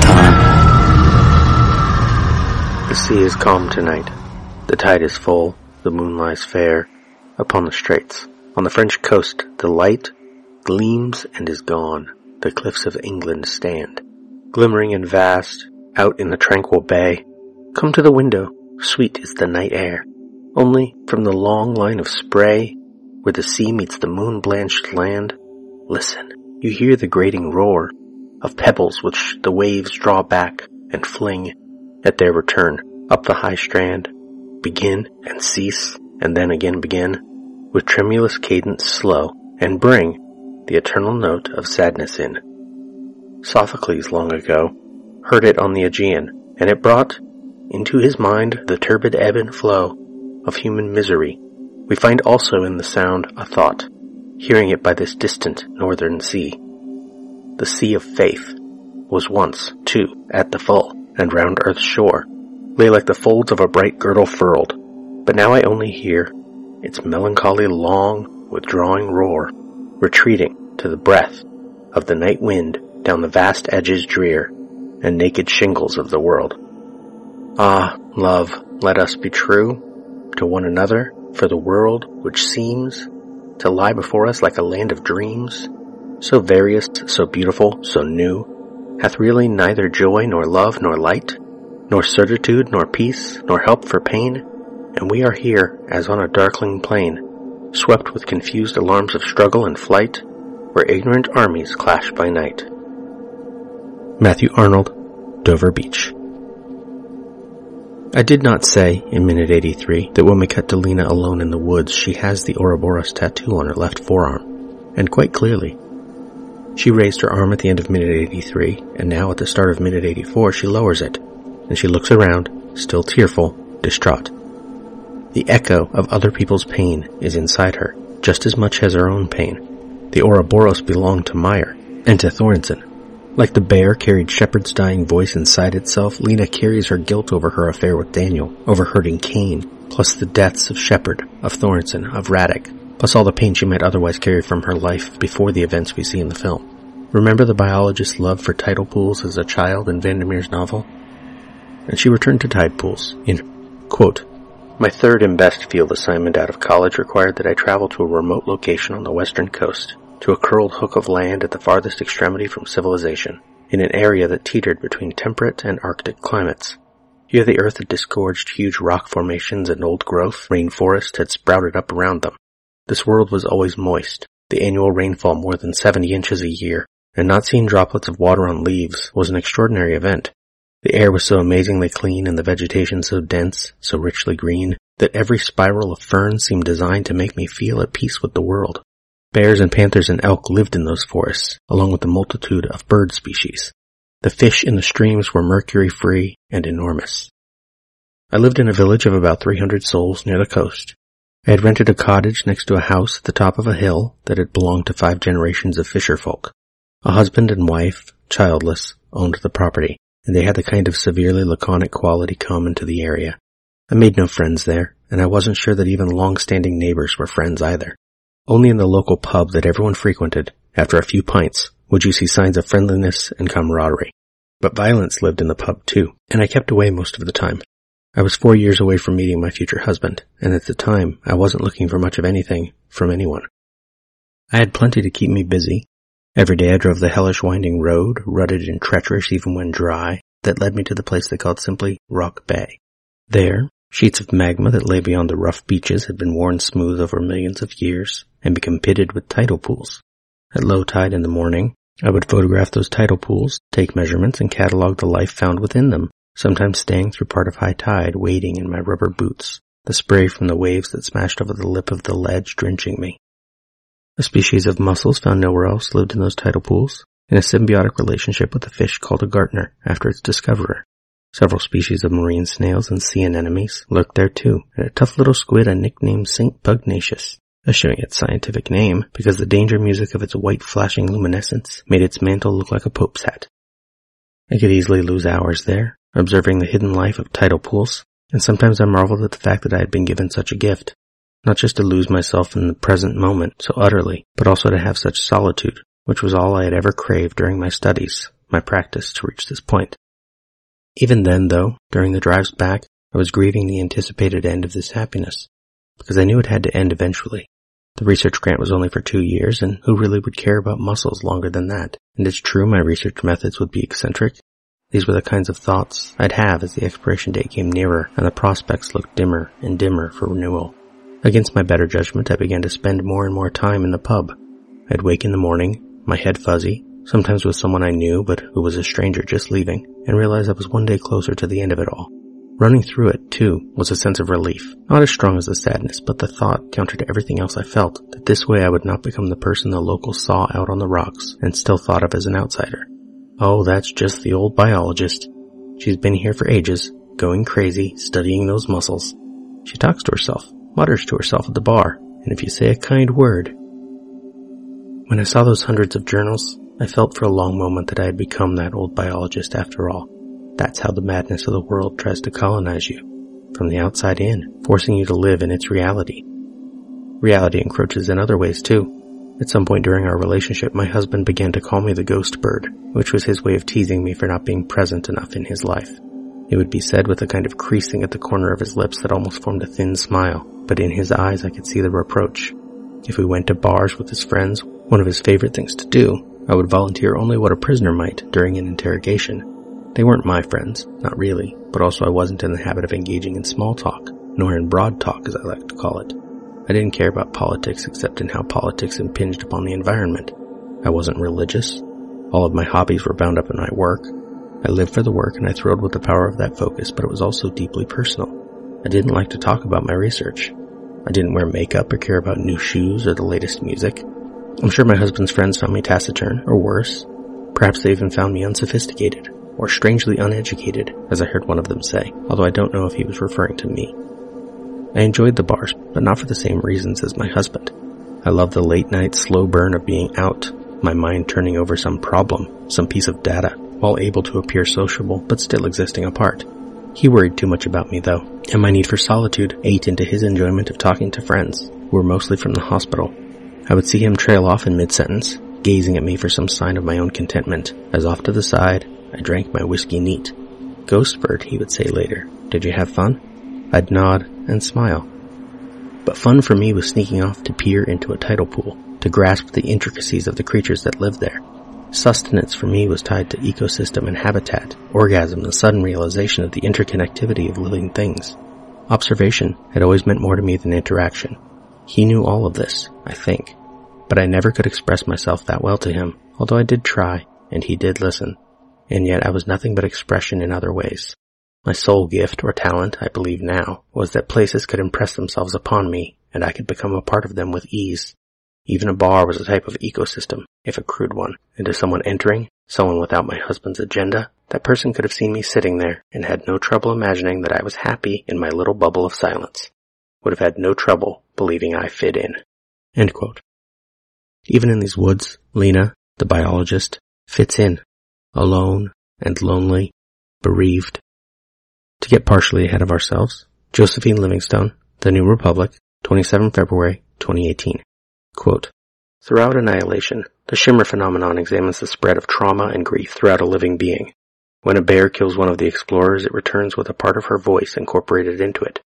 Time. The sea is calm tonight. The tide is full. The moon lies fair upon the straits. On the French coast, the light gleams and is gone. The cliffs of England stand, glimmering and vast, out in the tranquil bay. Come to the window. Sweet is the night air. Only from the long line of spray, where the sea meets the moon blanched land, listen. You hear the grating roar of pebbles which the waves draw back and fling at their return up the high strand, begin and cease, and then again begin, with tremulous cadence slow, and bring the eternal note of sadness in. Sophocles long ago heard it on the Aegean, and it brought into his mind the turbid ebb and flow of human misery. We find also in the sound a thought, hearing it by this distant northern sea. The sea of faith was once, too, at the full, and round earth's shore lay like the folds of a bright girdle furled, but now I only hear its melancholy long withdrawing roar, retreating to the breath of the night wind down the vast edges drear and naked shingles of the world. Ah, love, let us be true to one another, for the world which seems to lie before us like a land of dreams, so various, so beautiful, so new, hath really neither joy nor love nor light, nor certitude nor peace, nor help for pain, and we are here as on a darkling plain, swept with confused alarms of struggle and flight, where ignorant armies clash by night. Matthew Arnold, Dover Beach. I did not say, in minute 83, that when we cut to Lena alone in the woods, she has the Ouroboros tattoo on her left forearm, and quite clearly. She raised her arm at the end of minute 83, and now at the start of minute 84 she lowers it, and she looks around, still tearful, distraught. The echo of other people's pain is inside her, just as much as her own pain. The Ouroboros belonged to Meyer, and to Thorensen, like the bear carried Sheppard's dying voice inside itself, Lena carries her guilt over her affair with Daniel, over hurting Kane, plus the deaths of Sheppard, of Thornton, of Radek, plus all the pain she might otherwise carry from her life before the events we see in the film. Remember the biologist's love for tidal pools as a child in VanderMeer's novel? And she returned to tide pools in, quote, my third and best field assignment out of college required that I travel to a remote location on the western coast to a curled hook of land at the farthest extremity from civilization, in an area that teetered between temperate and arctic climates. Here the earth had disgorged huge rock formations and old growth, rainforest had sprouted up around them. This world was always moist, the annual rainfall more than 70 inches a year, and not seeing droplets of water on leaves was an extraordinary event. The air was so amazingly clean and the vegetation so dense, so richly green, that every spiral of fern seemed designed to make me feel at peace with the world. Bears and panthers and elk lived in those forests, along with a multitude of bird species. The fish in the streams were mercury free and enormous. I lived in a village of about 300 souls near the coast. I had rented a cottage next to a house at the top of a hill that had belonged to five generations of fisher folk. A husband and wife, childless, owned the property, and they had the kind of severely laconic quality common to the area. I made no friends there, and I wasn't sure that even long-standing neighbors were friends either. Only in the local pub that everyone frequented, after a few pints, would you see signs of friendliness and camaraderie. But violence lived in the pub too, and I kept away most of the time. I was four years away from meeting my future husband, and at the time I wasn't looking for much of anything from anyone. I had plenty to keep me busy. Every day I drove the hellish winding road, rutted and treacherous even when dry, that led me to the place they called simply Rock Bay. There, Sheets of magma that lay beyond the rough beaches had been worn smooth over millions of years and become pitted with tidal pools. At low tide in the morning, I would photograph those tidal pools, take measurements, and catalog the life found within them, sometimes staying through part of high tide, wading in my rubber boots, the spray from the waves that smashed over the lip of the ledge drenching me. A species of mussels found nowhere else lived in those tidal pools, in a symbiotic relationship with a fish called a gartner after its discoverer. Several species of marine snails and sea anemones lurked there too, and a tough little squid I nicknamed St. Pugnacious, eschewing its scientific name because the danger music of its white flashing luminescence made its mantle look like a pope's hat. I could easily lose hours there, observing the hidden life of tidal pools, and sometimes I marveled at the fact that I had been given such a gift. Not just to lose myself in the present moment so utterly, but also to have such solitude, which was all I had ever craved during my studies, my practice to reach this point. Even then, though, during the drives back, I was grieving the anticipated end of this happiness, because I knew it had to end eventually. The research grant was only for two years, and who really would care about mussels longer than that? And it's true my research methods would be eccentric. These were the kinds of thoughts I'd have as the expiration date came nearer and the prospects looked dimmer and dimmer for renewal. Against my better judgment, I began to spend more and more time in the pub. I'd wake in the morning, my head fuzzy, sometimes with someone I knew but who was a stranger just leaving, and realize I was one day closer to the end of it all. Running through it, too, was a sense of relief. Not as strong as the sadness, but the thought, countered everything else I felt, that this way I would not become the person the locals saw out on the rocks and still thought of as an outsider. Oh, that's just the old biologist. She's been here for ages, going crazy, studying those mussels. She talks to herself, mutters to herself at the bar, and if you say a kind word. When I saw those hundreds of journals, I felt for a long moment that I had become that old biologist after all. That's how the madness of the world tries to colonize you, from the outside in, forcing you to live in its reality. Reality encroaches in other ways too. At some point during our relationship, my husband began to call me the ghost bird, which was his way of teasing me for not being present enough in his life. It would be said with a kind of creasing at the corner of his lips that almost formed a thin smile, but in his eyes I could see the reproach. If we went to bars with his friends, one of his favorite things to do, I would volunteer only what a prisoner might during an interrogation, they weren't my friends, not really, but also I wasn't in the habit of engaging in small talk, nor in broad talk as I like to call it. I didn't care about politics except in how politics impinged upon the environment. I wasn't religious. All of my hobbies were bound up in my work. I lived for the work and I thrilled with the power of that focus, but it was also deeply personal. I didn't like to talk about my research. I didn't wear makeup or care about new shoes or the latest music. I'm sure my husband's friends found me taciturn, or worse. Perhaps they even found me unsophisticated or strangely uneducated, as I heard one of them say, although I don't know if he was referring to me. I enjoyed the bars, but not for the same reasons as my husband. I loved the late night slow burn of being out, my mind turning over some problem, some piece of data, while able to appear sociable but still existing apart. He worried too much about me though, and my need for solitude ate into his enjoyment of talking to friends, who were mostly from the hospital. I would see him trail off in mid-sentence, gazing at me for some sign of my own contentment, as off to the side, I drank my whiskey neat. Ghostbird, he would say later. Did you have fun? I'd nod and smile. But fun for me was sneaking off to peer into a tidal pool, to grasp the intricacies of the creatures that lived there. Sustenance for me was tied to ecosystem and habitat, orgasm the sudden realization of the interconnectivity of living things. Observation had always meant more to me than interaction. He knew all of this, I think, but I never could express myself that well to him, although I did try, and he did listen and yet I was nothing but expression in other ways. My sole gift or talent, I believe now, was that places could impress themselves upon me, and I could become a part of them with ease. Even a bar was a type of ecosystem, if a crude one, and to someone entering, someone without my husband's agenda, that person could have seen me sitting there and had no trouble imagining that I was happy in my little bubble of silence. Would have had no trouble believing I fit in. Even in these woods, Lena, the biologist, fits in alone and lonely, bereaved. To get partially ahead of ourselves, Josephine Livingstone, The New Republic, 27 February 2018. Quote, Throughout Annihilation, the Shimmer phenomenon examines the spread of trauma and grief throughout a living being. When a bear kills one of the explorers, it returns with a part of her voice incorporated into it.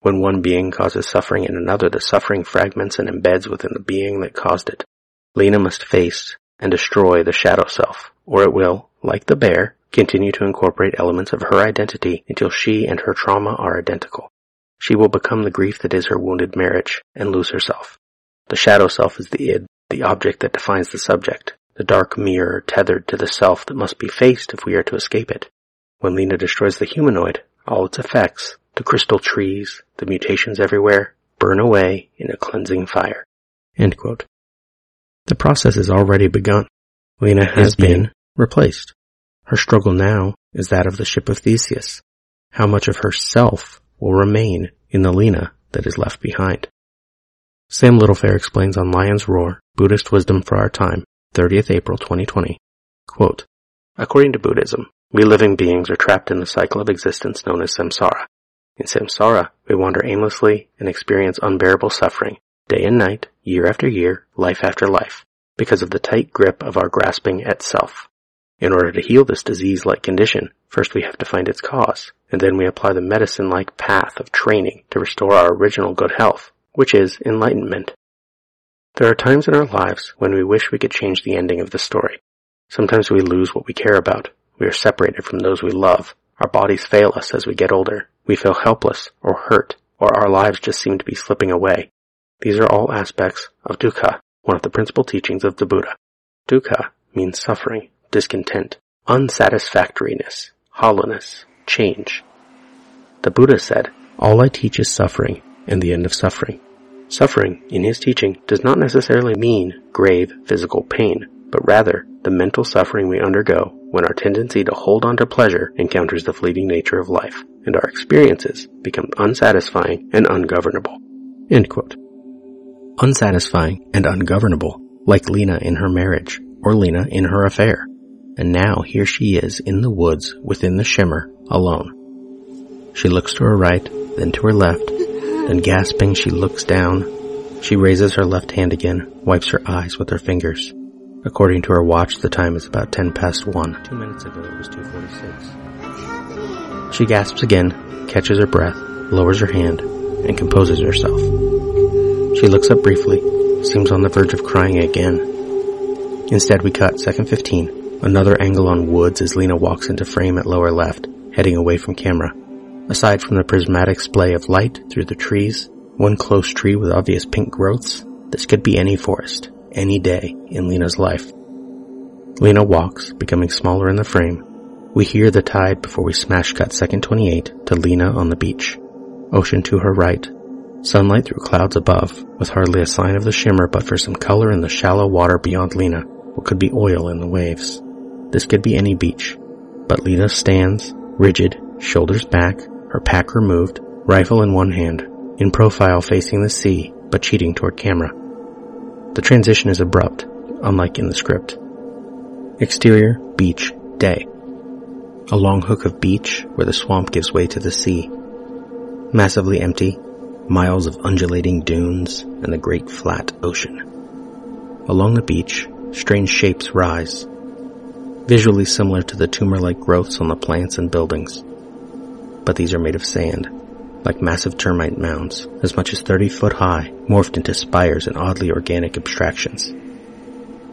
When one being causes suffering in another, the suffering fragments and embeds within the being that caused it. Lena must face and destroy the shadow self, or it will, like the bear, continue to incorporate elements of her identity until she and her trauma are identical. She will become the grief that is her wounded marriage and lose herself. The shadow self is the id, the object that defines the subject, the dark mirror tethered to the self that must be faced if we are to escape it. When Lena destroys the humanoid, all its effects, the crystal trees, the mutations everywhere, burn away in a cleansing fire. The process has already begun. Lena has been replaced. Her struggle now is that of the ship of Theseus. How much of herself will remain in the Lena that is left behind? Sam Littlefair explains on Lion's Roar, Buddhist Wisdom for Our Time, 30th April 2020. Quote, According to Buddhism, we living beings are trapped in the cycle of existence known as samsara. In samsara, we wander aimlessly and experience unbearable suffering, day and night, year after year, life after life, because of the tight grip of our grasping at self. In order to heal this disease-like condition, first we have to find its cause, and then we apply the medicine-like path of training to restore our original good health, which is enlightenment. There are times in our lives when we wish we could change the ending of the story. Sometimes we lose what we care about. We are separated from those we love. Our bodies fail us as we get older. We feel helpless or hurt, or our lives just seem to be slipping away. These are all aspects of dukkha, one of the principal teachings of the Buddha. Dukkha means suffering, discontent, unsatisfactoriness, hollowness, change. The Buddha said, All I teach is suffering and the end of suffering. Suffering, in his teaching, does not necessarily mean grave physical pain, but rather the mental suffering we undergo when our tendency to hold on to pleasure encounters the fleeting nature of life, and our experiences become unsatisfying and ungovernable. Unsatisfying and ungovernable, like Lena in her marriage, or Lena in her affair. And now here she is in the woods within the shimmer, alone. She looks to her right, then to her left, then gasping she looks down. She raises her left hand again, wipes her eyes with her fingers. According to her watch, the time is about ten past one. Two minutes ago it was 2.46. She gasps again, catches her breath, lowers her hand, and composes herself. She looks up briefly, seems on the verge of crying again. Instead we cut, second 15, another angle on Woods as Lena walks into frame at lower left, heading away from camera. Aside from the prismatic splay of light through the trees, one close tree with obvious pink growths, this could be any forest any day in Lena's life. Lena walks, becoming smaller in the frame. We hear the tide before we smash cut second 28 to Lena on the beach. Ocean to her right. Sunlight through clouds above, with hardly a sign of the shimmer but for some color in the shallow water beyond Lena, what could be oil in the waves. This could be any beach. But Lena stands, rigid, shoulders back, her pack removed, rifle in one hand, in profile facing the sea, but cheating toward camera. The transition is abrupt, unlike in the script. Exterior, beach, day. A long hook of beach where the swamp gives way to the sea. Massively empty, miles of undulating dunes, and the great flat ocean. Along the beach, strange shapes rise, visually similar to the tumor-like growths on the plants and buildings. But these are made of sand, like massive termite mounds, as much as 30 foot high, morphed into spires and oddly organic abstractions.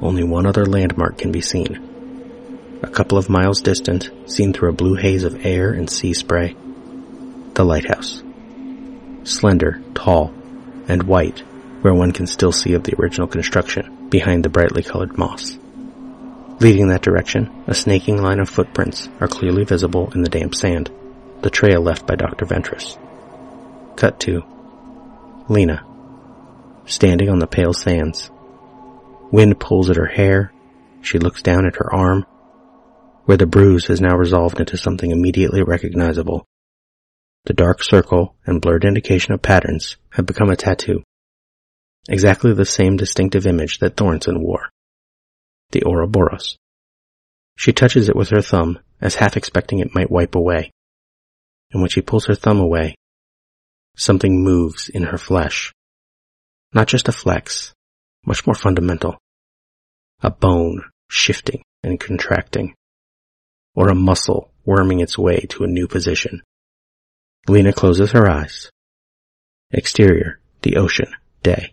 Only one other landmark can be seen. A couple of miles distant, seen through a blue haze of air and sea spray. The lighthouse. Slender, tall, and white, where one can still see of the original construction, behind the brightly colored moss. Leading that direction, a snaking line of footprints are clearly visible in the damp sand, the trail left by Dr. Ventress. Cut to Lena, standing on the pale sands. Wind pulls at her hair. She looks down at her arm, where the bruise has now resolved into something immediately recognizable. The dark circle and blurred indication of patterns have become a tattoo. Exactly the same distinctive image that Thornton wore. The Ouroboros. She touches it with her thumb, as half expecting it might wipe away. And when she pulls her thumb away, Something moves in her flesh. Not just a flex, much more fundamental. A bone shifting and contracting. Or a muscle worming its way to a new position. Lena closes her eyes. Exterior, the ocean, day.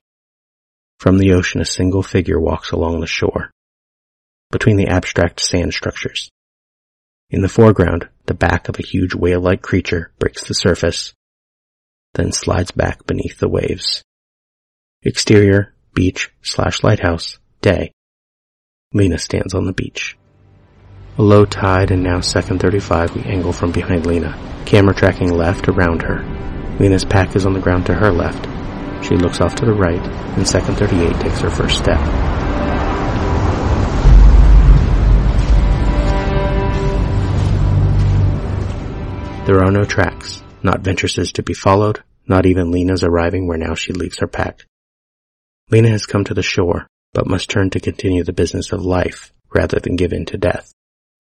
From the ocean a single figure walks along the shore. Between the abstract sand structures. In the foreground, the back of a huge whale-like creature breaks the surface then slides back beneath the waves. Exterior, beach slash lighthouse, day. Lena stands on the beach. Low tide and now second 35 we angle from behind Lena, camera tracking left around her. Lena's pack is on the ground to her left. She looks off to the right, and second 38 takes her first step. There are no tracks not Ventress's to be followed, not even Lena's arriving where now she leaves her pack. Lena has come to the shore, but must turn to continue the business of life rather than give in to death.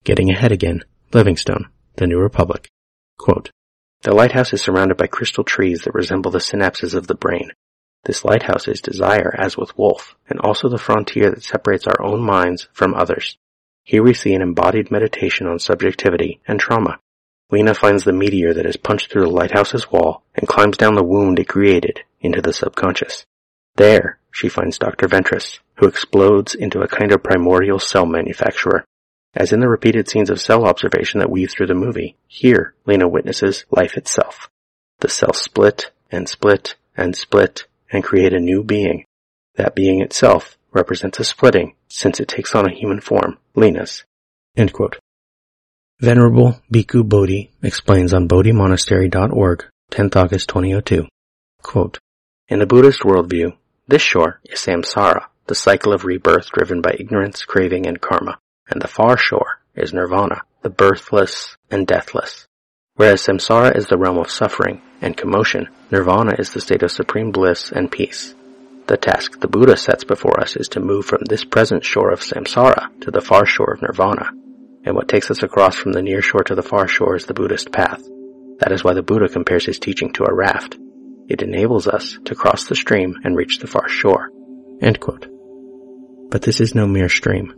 Getting ahead again, Livingstone, the New Republic. Quote, The lighthouse is surrounded by crystal trees that resemble the synapses of the brain. This lighthouse is desire, as with Woolf, and also the frontier that separates our own minds from others. Here we see an embodied meditation on subjectivity and trauma. Lena finds the meteor that has punched through the lighthouse's wall and climbs down the wound it created into the subconscious. There, she finds Dr. Ventress, who explodes into a kind of primordial cell manufacturer. As in the repeated scenes of cell observation that weave through the movie, here Lena witnesses life itself. The cells split and split and split and create a new being. That being itself represents a splitting since it takes on a human form, Lena's. Venerable Bhikkhu Bodhi explains on bodhimonastery.org, 10th August 2002, quote, In the Buddhist worldview, this shore is samsara, the cycle of rebirth driven by ignorance, craving, and karma, and the far shore is nirvana, the birthless and deathless. Whereas samsara is the realm of suffering and commotion, nirvana is the state of supreme bliss and peace. The task the Buddha sets before us is to move from this present shore of samsara to the far shore of nirvana, and what takes us across from the near shore to the far shore is the Buddhist path. That is why the Buddha compares his teaching to a raft. It enables us to cross the stream and reach the far shore. But this is no mere stream.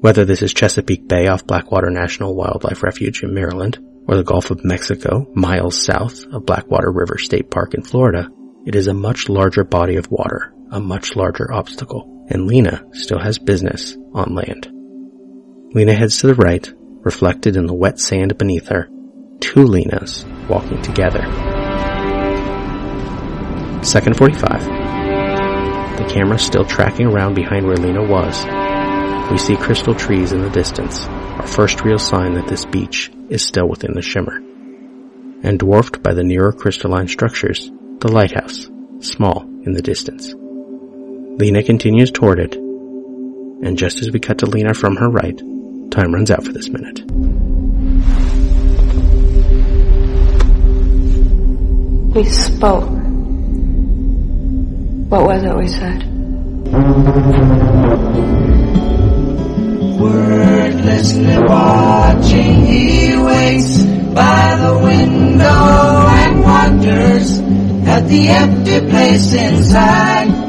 Whether this is Chesapeake Bay off Blackwater National Wildlife Refuge in Maryland, or the Gulf of Mexico, miles south of Blackwater River State Park in Florida, it is a much larger body of water, a much larger obstacle, and Lena still has business on land. Lena heads to the right, reflected in the wet sand beneath her. Two Lenas walking together. Second 45. The camera still tracking around behind where Lena was. We see crystal trees in the distance, our first real sign that this beach is still within the shimmer. And dwarfed by the nearer crystalline structures, the lighthouse, small in the distance. Lena continues toward it, and just as we cut to Lena from her right, Time runs out for this minute. We spoke. What was it we said? Wordlessly watching, he waits by the window and wonders at the empty place inside.